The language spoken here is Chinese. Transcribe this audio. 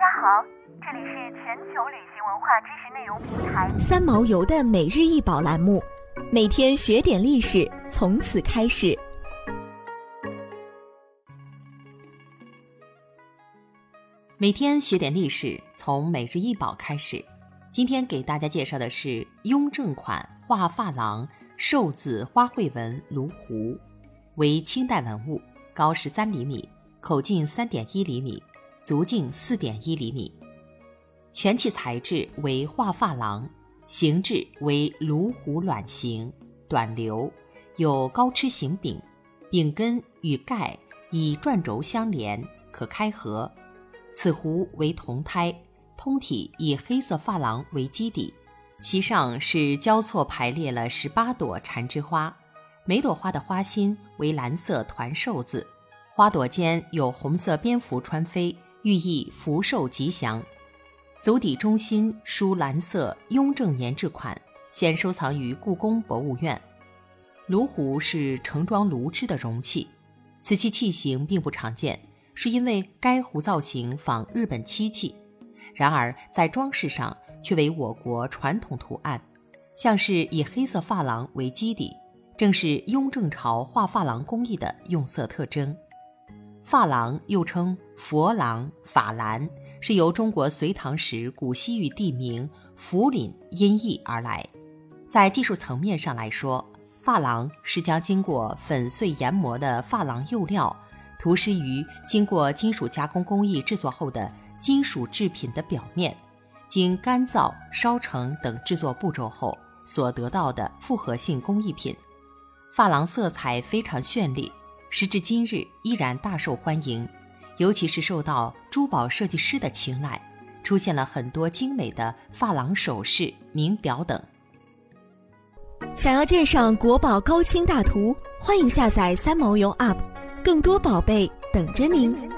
大家好，这里是全球旅行文化知识内容平台三毛游的每日一宝栏目，每天学点历史，从此开始。每天学点历史，从每日一宝开始。今天给大家介绍的是雍正款画珐琅寿字花卉纹炉壶，为清代文物，高十三厘米，口径三点一厘米，足径四点一厘米。全器材质为画珐琅，形制为炉壶卵形，短流，有高螭形柄，柄根与盖以转轴相连，可开合。此壶为铜胎，通体以黑色珐琅为基底，其上是交错排列了十八朵缠枝花，每朵花的花心为蓝色团寿字，花朵间有红色蝙蝠穿飞，寓意福寿吉祥。足底中心书蓝色“雍正年制款”，现收藏于故宫博物院。炉壶是盛装炉汁的容器，此器器型并不常见。是因为该壶造型仿日本漆器，然而在装饰上却为我国传统图案，像是以黑色珐琅为基底，正是雍正朝画珐琅工艺的用色特征。珐琅又称佛琅、法兰，是由中国隋唐时古西域地名福岭音译而来。在技术层面上来说，珐琅是将经过粉碎研磨的珐琅釉料。涂施于经过金属加工工艺制作后的金属制品的表面，经干燥、烧成等制作步骤后所得到的复合性工艺品。珐琅色彩非常绚丽，时至今日依然大受欢迎，尤其是受到珠宝设计师的青睐，出现了很多精美的珐琅首饰、名表等。想要鉴赏国宝高清大图，欢迎下载三毛游 App。更多宝贝等着您。